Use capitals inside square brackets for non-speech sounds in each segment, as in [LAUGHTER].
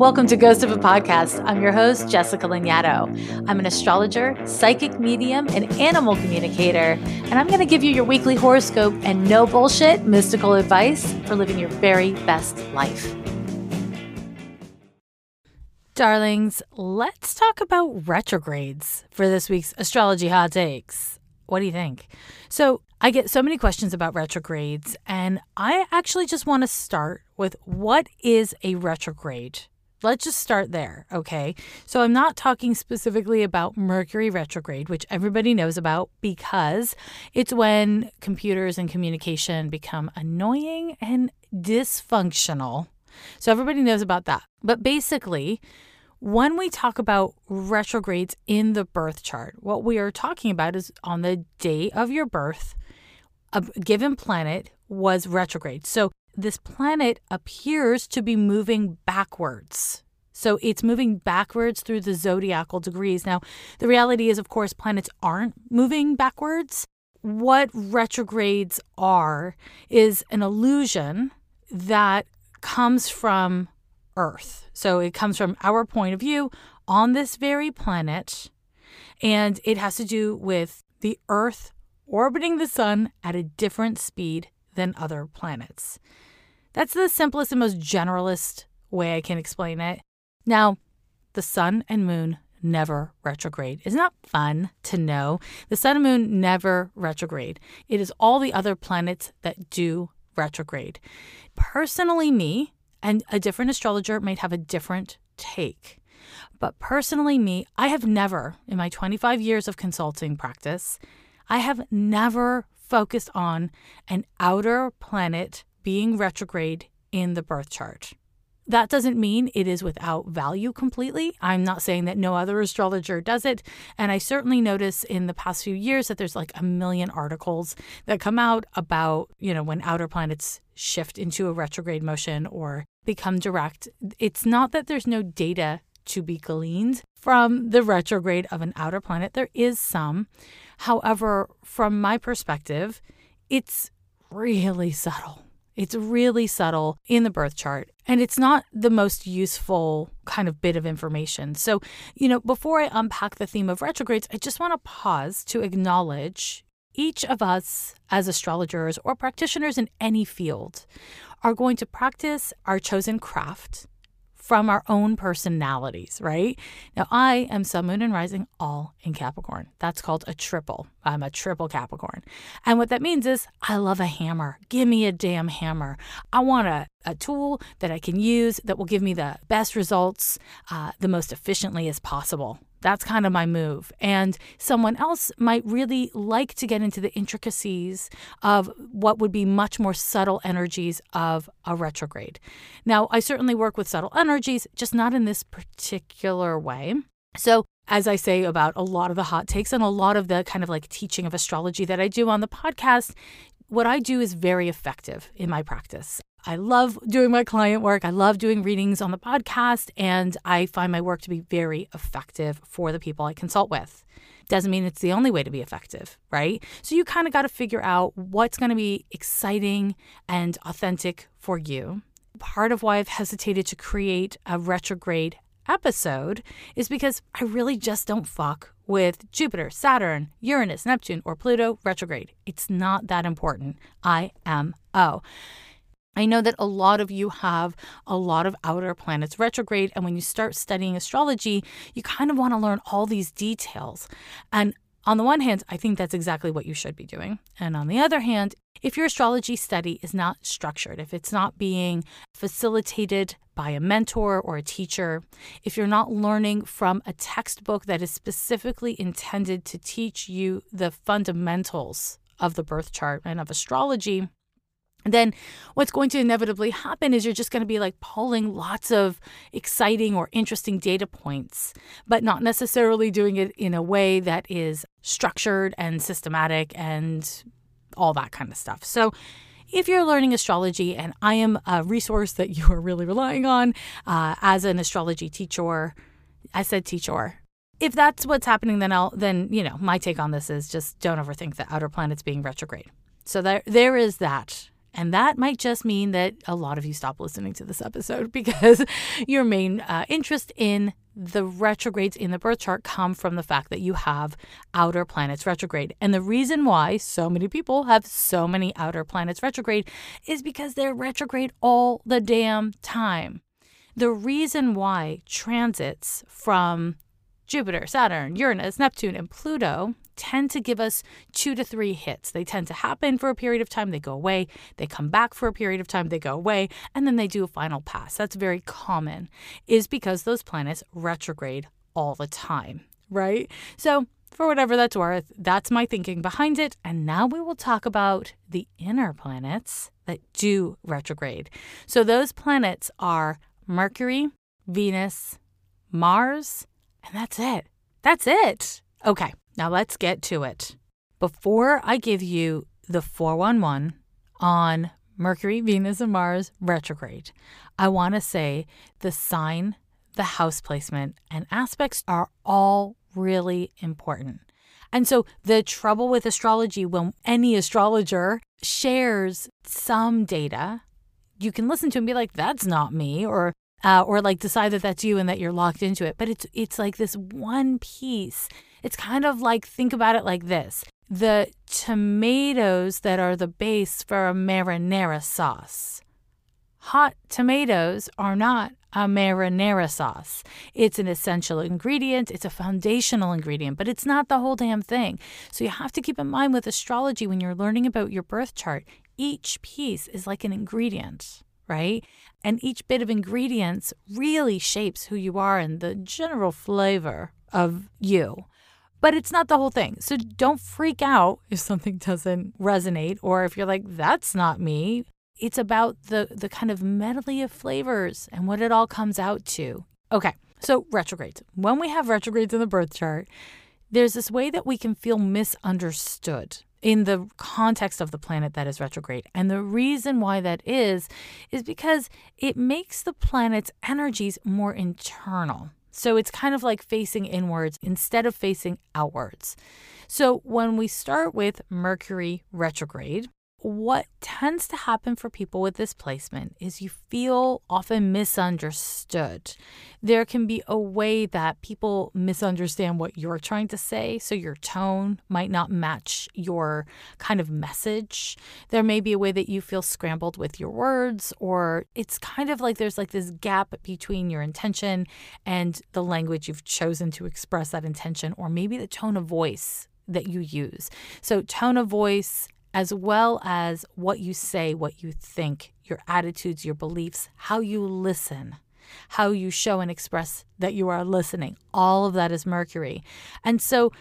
Welcome to Ghost of a Podcast. I'm your host, Jessica Lanyadoo. I'm an astrologer, psychic medium, and animal communicator, and I'm going to give you your weekly horoscope and no bullshit mystical advice for living your very best life. Darlings, let's talk about retrogrades for this week's astrology hot takes. What do you think? So, I get so many questions about retrogrades, and I actually just want to start with what is a retrograde? Let's just start there, okay? So I'm not talking specifically about Mercury retrograde, which everybody knows about because it's when computers and communication become annoying and dysfunctional. So everybody knows about that. But basically, when we talk about retrogrades in the birth chart, what we are talking about is on the day of your birth, a given planet was retrograde. So this planet appears to be moving backwards. So it's moving backwards through the zodiacal degrees. Now, the reality is, of course, planets aren't moving backwards. What retrogrades are is an illusion that comes from Earth. So it comes from our point of view on this very planet, and it has to do with the Earth orbiting the sun at a different speed than other planets. That's the simplest and most generalist way I can explain it. Now, the sun and moon never retrograde. Isn't that fun to know? The sun and moon never retrograde. It is all the other planets that do retrograde. Personally, me and a different astrologer might have a different take. But personally, me, I have never, in my 25 years of consulting practice, I have never focused on an outer planet being retrograde in the birth chart. That doesn't mean it is without value completely. I'm not saying that no other astrologer does it. And I certainly notice in the past few years that there's like a million articles that come out about, you know, when outer planets shift into a retrograde motion or become direct. It's not that there's no data to be gleaned from the retrograde of an outer planet. There is some. However, from my perspective, it's really subtle. It's really subtle in the birth chart, and it's not the most useful kind of bit of information. So, you know, before I unpack the theme of retrogrades, I just want to pause to acknowledge each of us as astrologers or practitioners in any field are going to practice our chosen craft from our own personalities, right? Now, I am Sun, Moon, and Rising all in Capricorn. That's called a triple. I'm a triple Capricorn. And what that means is I love a hammer. Give me a damn hammer. I want a, a tool that I can use that will give me the best results uh, the most efficiently as possible. That's kind of my move. And someone else might really like to get into the intricacies of what would be much more subtle energies of a retrograde. Now, I certainly work with subtle energies, just not in this particular way. So, as I say about a lot of the hot takes and a lot of the kind of like teaching of astrology that I do on the podcast, what I do is very effective in my practice. I love doing my client work. I love doing readings on the podcast, and I find my work to be very effective for the people I consult with. Doesn't mean it's the only way to be effective, right? So you kind of got to figure out what's going to be exciting and authentic for you. Part of why I've hesitated to create a retrograde episode is because I really just don't fuck with Jupiter, Saturn, Uranus, Neptune, or Pluto retrograde. It's not that important. I am IMO. I know that a lot of you have a lot of outer planets retrograde, and when you start studying astrology, you kind of want to learn all these details. And on the one hand, I think that's exactly what you should be doing. And on the other hand, if your astrology study is not structured, if it's not being facilitated by a mentor or a teacher, if you're not learning from a textbook that is specifically intended to teach you the fundamentals of the birth chart and of astrology, then what's going to inevitably happen is you're just going to be like pulling lots of exciting or interesting data points, but not necessarily doing it in a way that is structured and systematic and all that kind of stuff. So, if you're learning astrology, and I am a resource that [LAUGHS] you are really relying on uh, as an astrology teacher, I said teacher. If that's what's happening, then I'll then you know my take on this is just don't overthink the outer planets being retrograde. So there there is that. And that might just mean that a lot of you stop listening to this episode [LAUGHS] because your main uh, interest in the retrogrades in the birth chart come from the fact that you have outer planets retrograde. And the reason why so many people have so many outer planets retrograde is because they're retrograde all the damn time. The reason why transits from Jupiter, Saturn, Uranus, Neptune, and Pluto tend to give us two to three hits. They tend to happen for a period of time, they go away, they come back for a period of time, they go away, and then they do a final pass. That's very common, is because those planets retrograde all the time, right? So, for whatever that's worth, that's my thinking behind it. And now we will talk about the inner planets that do retrograde. So, those planets are Mercury, Venus, Mars, and that's it. That's it. Okay, now let's get to it. Before I give you the 411 on Mercury, Venus, and Mars retrograde, I want to say the sign, the house placement, and aspects are all really important. And so, the trouble with astrology when any astrologer shares some data, you can listen to and be like, that's not me, or uh, or like decide that that's you and that you're locked into it. But it's it's like this one piece. It's kind of like think about it like this: the tomatoes that are the base for a marinara sauce. Hot tomatoes are not a marinara sauce. It's an essential ingredient, it's a foundational ingredient, but it's not the whole damn thing. So you have to keep in mind with astrology when you're learning about your birth chart, each piece is like an ingredient right? And each bit of ingredients really shapes who you are and the general flavor of you. But it's not the whole thing. So don't freak out if something doesn't resonate or if you're like, that's not me. It's about the, the kind of medley of flavors and what it all comes out to. Okay, so retrogrades. When we have retrogrades in the birth chart, there's this way that we can feel misunderstood in the context of the planet that is retrograde. And the reason why that is, is because it makes the planet's energies more internal. So it's kind of like facing inwards instead of facing outwards. So when we start with Mercury retrograde, what tends to happen for people with this placement is you feel often misunderstood. There can be a way that people misunderstand what you're trying to say, so your tone might not match your kind of message. There may be a way that you feel scrambled with your words, or it's kind of like there's like this gap between your intention and the language you've chosen to express that intention, or maybe the tone of voice that you use. So, tone of voice as well as what you say, what you think, your attitudes, your beliefs, how you listen, how you show and express that you are listening. All of that is Mercury. And so,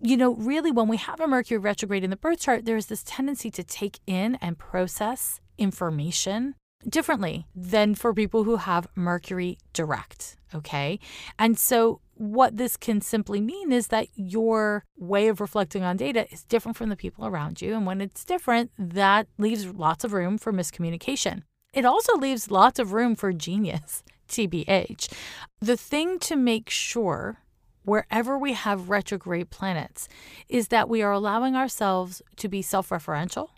you know, really, when we have a Mercury retrograde in the birth chart, there's this tendency to take in and process information differently than for people who have Mercury direct. Okay. And so what this can simply mean is that your way of reflecting on data is different from the people around you. And when it's different, that leaves lots of room for miscommunication. It also leaves lots of room for genius, [LAUGHS] TBH. The thing to make sure wherever we have retrograde planets is that we are allowing ourselves to be self referential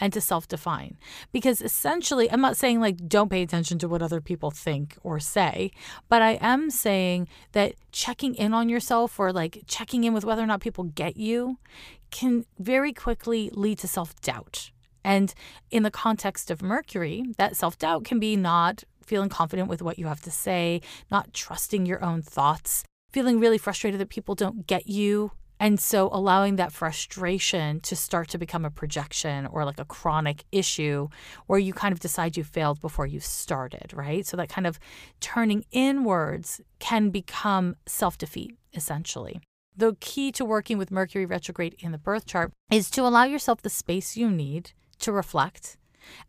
and to self define. Because essentially, I'm not saying like don't pay attention to what other people think or say, but I am saying that checking in on yourself or like checking in with whether or not people get you can very quickly lead to self doubt. And in the context of Mercury, that self doubt can be not feeling confident with what you have to say, not trusting your own thoughts, feeling really frustrated that people don't get you and so allowing that frustration to start to become a projection or like a chronic issue where you kind of decide you failed before you started, right? So that kind of turning inwards can become self defeat, essentially. The key to working with Mercury retrograde in the birth chart is to allow yourself the space you need to reflect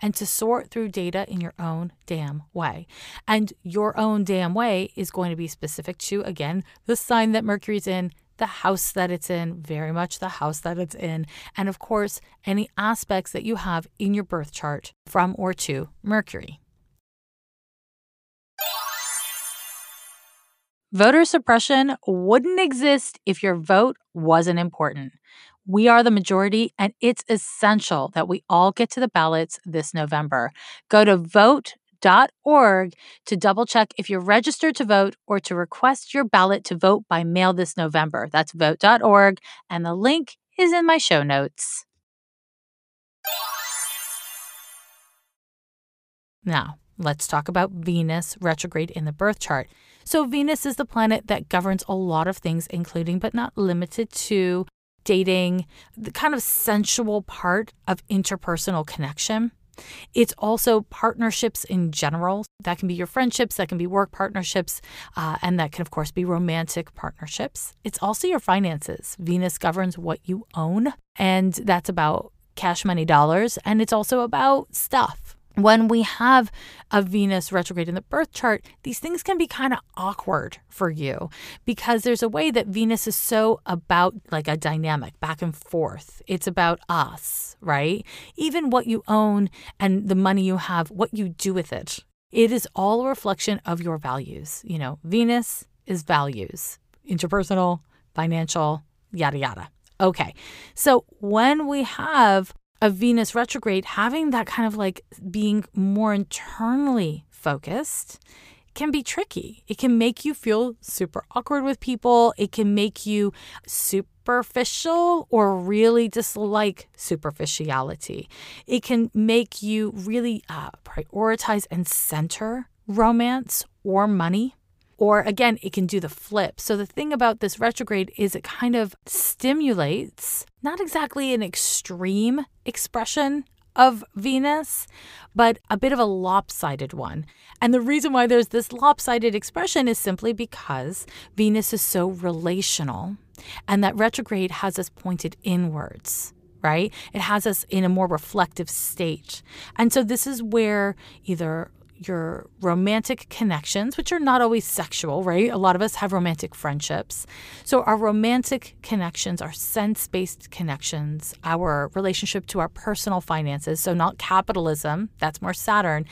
and to sort through data in your own damn way. And your own damn way is going to be specific to, again, the sign that Mercury's in, the house that it's in, very much the house that it's in, and of course, any aspects that you have in your birth chart from or to Mercury. Voter suppression wouldn't exist if your vote wasn't important. We are the majority, and it's essential that we all get to the ballots this November. Go to vote.org to double check if you're registered to vote or to request your ballot to vote by mail this November. That's vote.org, and the link is in my show notes. Now, let's talk about Venus retrograde in the birth chart. So, Venus is the planet that governs a lot of things, including but not limited to dating, the kind of sensual part of interpersonal connection. It's also partnerships in general. That can be your friendships, that can be work partnerships, uh, and that can, of course, be romantic partnerships. It's also your finances. Venus governs what you own, and that's about cash money dollars. And it's also about stuff when we have a Venus retrograde in the birth chart, these things can be kind of awkward for you because there's a way that Venus is so about like a dynamic back and forth. It's about us, right? Even what you own and the money you have, what you do with it. It is all a reflection of your values. You know, Venus is values, interpersonal, financial, yada, yada. Okay. So when we have of Venus retrograde, having that kind of like being more internally focused can be tricky. It can make you feel super awkward with people. It can make you superficial or really dislike superficiality. It can make you really uh, prioritize and center romance or money or again, it can do the flip. So the thing about this retrograde is it kind of stimulates not exactly an extreme expression of Venus, but a bit of a lopsided one. And the reason why there's this lopsided expression is simply because Venus is so relational and that retrograde has us pointed inwards right? It has us in a more reflective state. And so this is where either your romantic connections, which are not always sexual, right? A lot of us have romantic friendships. So, our romantic connections are sense based connections, our relationship to our personal finances. So, not capitalism, that's more Saturn.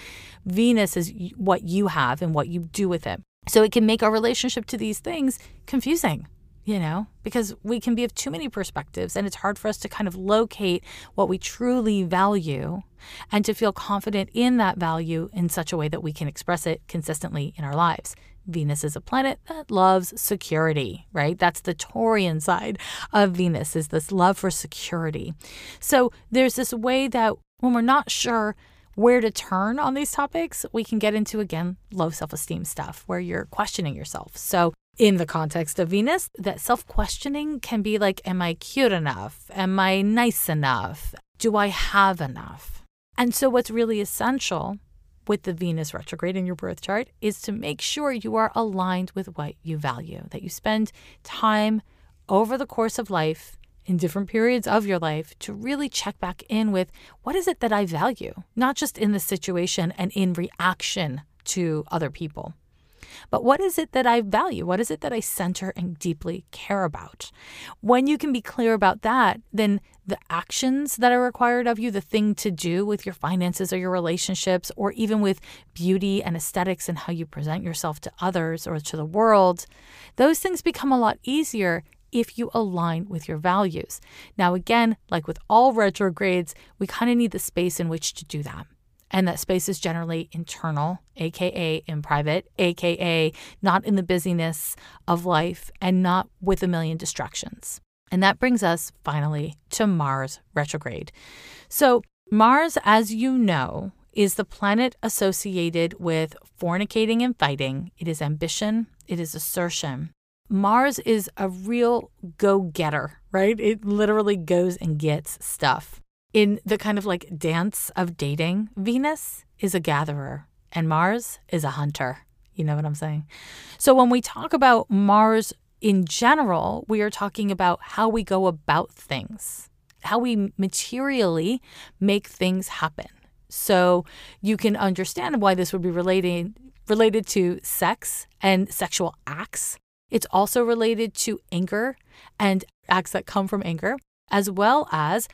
Venus is what you have and what you do with it. So, it can make our relationship to these things confusing you know, because we can be of too many perspectives and it's hard for us to kind of locate what we truly value and to feel confident in that value in such a way that we can express it consistently in our lives. Venus is a planet that loves security, right? That's the Taurian side of Venus is this love for security. So there's this way that when we're not sure where to turn on these topics, we can get into again low self-esteem stuff where you're questioning yourself. So in the context of Venus, that self questioning can be like, Am I cute enough? Am I nice enough? Do I have enough? And so, what's really essential with the Venus retrograde in your birth chart is to make sure you are aligned with what you value, that you spend time over the course of life in different periods of your life to really check back in with what is it that I value, not just in the situation and in reaction to other people. But what is it that I value? What is it that I center and deeply care about? When you can be clear about that, then the actions that are required of you, the thing to do with your finances or your relationships, or even with beauty and aesthetics and how you present yourself to others or to the world, those things become a lot easier if you align with your values. Now, again, like with all retrogrades, we kind of need the space in which to do that. And that space is generally internal, AKA in private, AKA not in the busyness of life and not with a million distractions. And that brings us finally to Mars retrograde. So, Mars, as you know, is the planet associated with fornicating and fighting. It is ambition, it is assertion. Mars is a real go getter, right? It literally goes and gets stuff. In the kind of like dance of dating, Venus is a gatherer and Mars is a hunter. You know what I'm saying? So when we talk about Mars in general, we are talking about how we go about things, how we materially make things happen. So you can understand why this would be related related to sex and sexual acts. It's also related to anger and acts that come from anger, as well as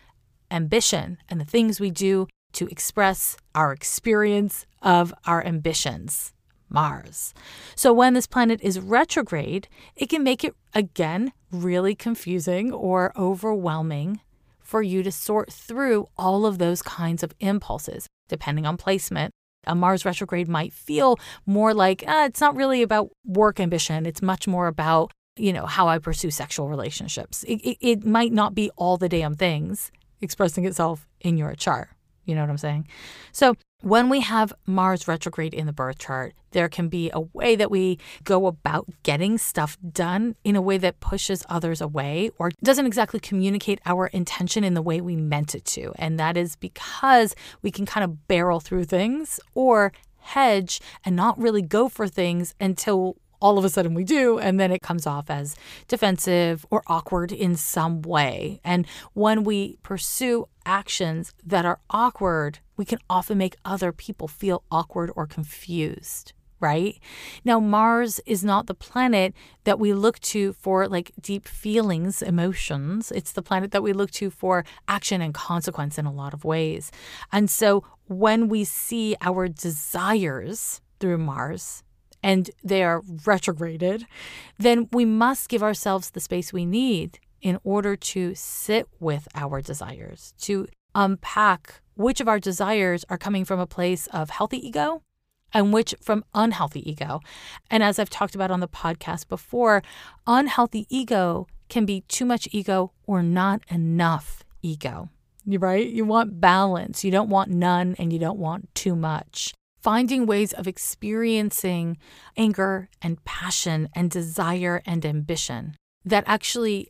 ambition and the things we do to express our experience of our ambitions. Mars. So when this planet is retrograde, it can make it, again, really confusing or overwhelming for you to sort through all of those kinds of impulses, depending on placement. A Mars retrograde might feel more like eh, it's not really about work ambition. It's much more about, you know, how I pursue sexual relationships. It, it, it might not be all the damn things expressing itself in your chart. You know what I'm saying? So, when we have Mars retrograde in the birth chart, there can be a way that we go about getting stuff done in a way that pushes others away or doesn't exactly communicate our intention in the way we meant it to. And that is because we can kind of barrel through things or hedge and not really go for things until all of a sudden we do, and then it comes off as defensive or awkward in some way. And when we pursue actions that are awkward, we can often make other people feel awkward or confused. Right now, Mars is not the planet that we look to for like deep feelings, emotions. It's the planet that we look to for action and consequence in a lot of ways. And so, when we see our desires through Mars, and they are retrograded, then we must give ourselves the space we need in order to sit with our desires, to unpack which of our desires are coming from a place of healthy ego and which from unhealthy ego. And as I've talked about on the podcast before, unhealthy ego can be too much ego or not enough ego. Right? You want balance. You don't want none and you don't want too much finding ways of experiencing anger and passion and desire and ambition that actually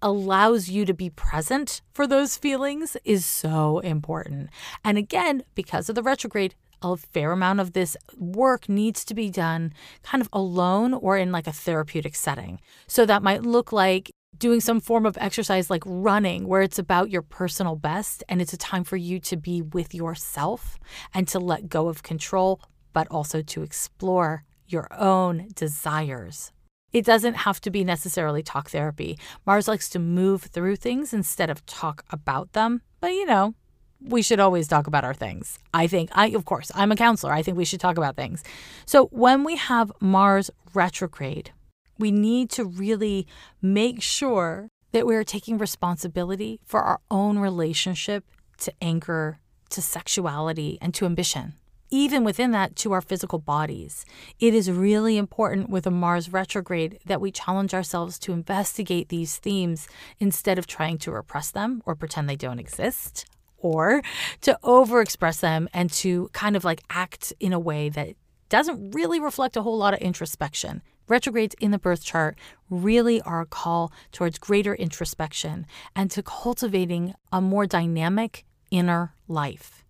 allows you to be present for those feelings is so important. And again, because of the retrograde, a fair amount of this work needs to be done kind of alone or in like a therapeutic setting. So that might look like doing some form of exercise like running, where it's about your personal best and it's a time for you to be with yourself and to let go of control, but also to explore your own desires. It doesn't have to be necessarily talk therapy. Mars likes to move through things instead of talk about them, but you know, we should always talk about our things. I think I of course, I'm a counselor. I think we should talk about things. So when we have Mars retrograde, we need to really make sure that we're taking responsibility for our own relationship to anger, to sexuality, and to ambition. Even within that, to our physical bodies. It is really important with a Mars retrograde that we challenge ourselves to investigate these themes instead of trying to repress them or pretend they don't exist or to overexpress them and to kind of like act in a way that doesn't really reflect a whole lot of introspection. Retrogrades in the birth chart really are a call towards greater introspection and to cultivating a more dynamic inner life.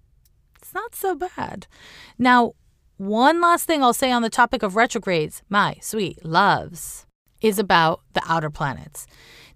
It's not so bad. Now, one last thing I'll say on the topic of retrogrades, my sweet loves, is about the outer planets.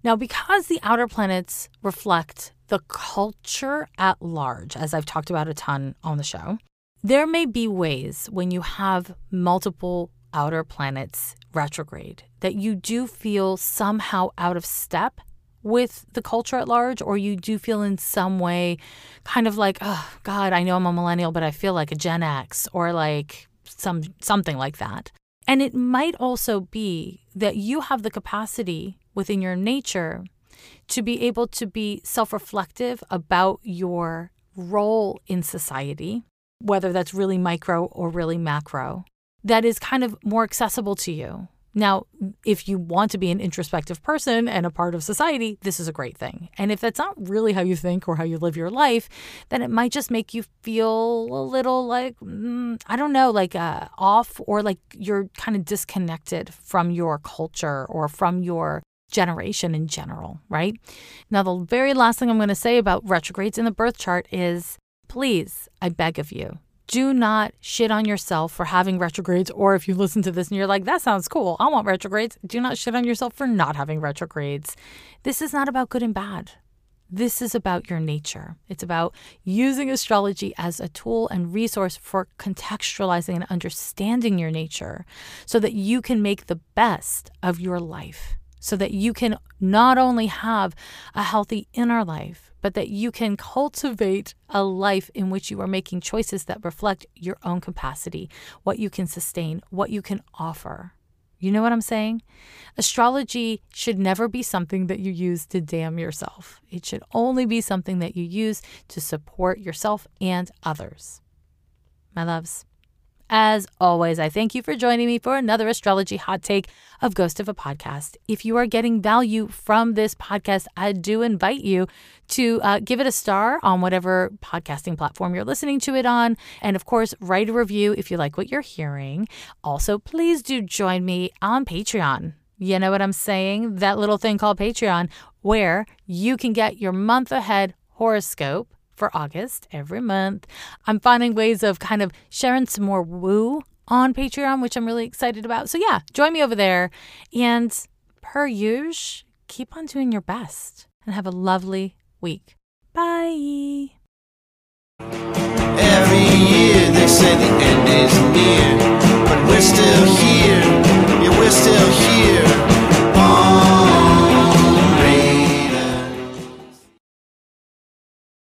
Now, because the outer planets reflect the culture at large, as I've talked about a ton on the show, there may be ways when you have multiple outer planets retrograde, that you do feel somehow out of step with the culture at large, or you do feel in some way kind of like, oh God, I know I'm a millennial, but I feel like a Gen X or like some something like that. And it might also be that you have the capacity within your nature to be able to be self-reflective about your role in society, whether that's really micro or really macro, that is kind of more accessible to you. Now, if you want to be an introspective person and a part of society, this is a great thing. And if that's not really how you think or how you live your life, then it might just make you feel a little like, mm, I don't know, like uh, off or like you're kind of disconnected from your culture or from your generation in general, right? Now, the very last thing I'm going to say about retrogrades in the birth chart is please, I beg of you, do not shit on yourself for having retrogrades. Or if you listen to this and you're like, that sounds cool, I want retrogrades, do not shit on yourself for not having retrogrades. This is not about good and bad. This is about your nature. It's about using astrology as a tool and resource for contextualizing and understanding your nature so that you can make the best of your life. So that you can not only have a healthy inner life, but that you can cultivate a life in which you are making choices that reflect your own capacity, what you can sustain, what you can offer. You know what I'm saying? Astrology should never be something that you use to damn yourself. It should only be something that you use to support yourself and others. My loves, as always, I thank you for joining me for another astrology hot take of Ghost of a Podcast. If you are getting value from this podcast, I do invite you to uh, give it a star on whatever podcasting platform you're listening to it on. And of course, write a review if you like what you're hearing. Also, please do join me on Patreon. You know what I'm saying? That little thing called Patreon, where you can get your month ahead horoscope for August every month. I'm finding ways of kind of sharing some more woo on Patreon, which I'm really excited about. So, yeah, join me over there. And per usual, keep on doing your best and have a lovely week. Bye. Every year they say the end is near, but we're still here. Yeah, we're still here.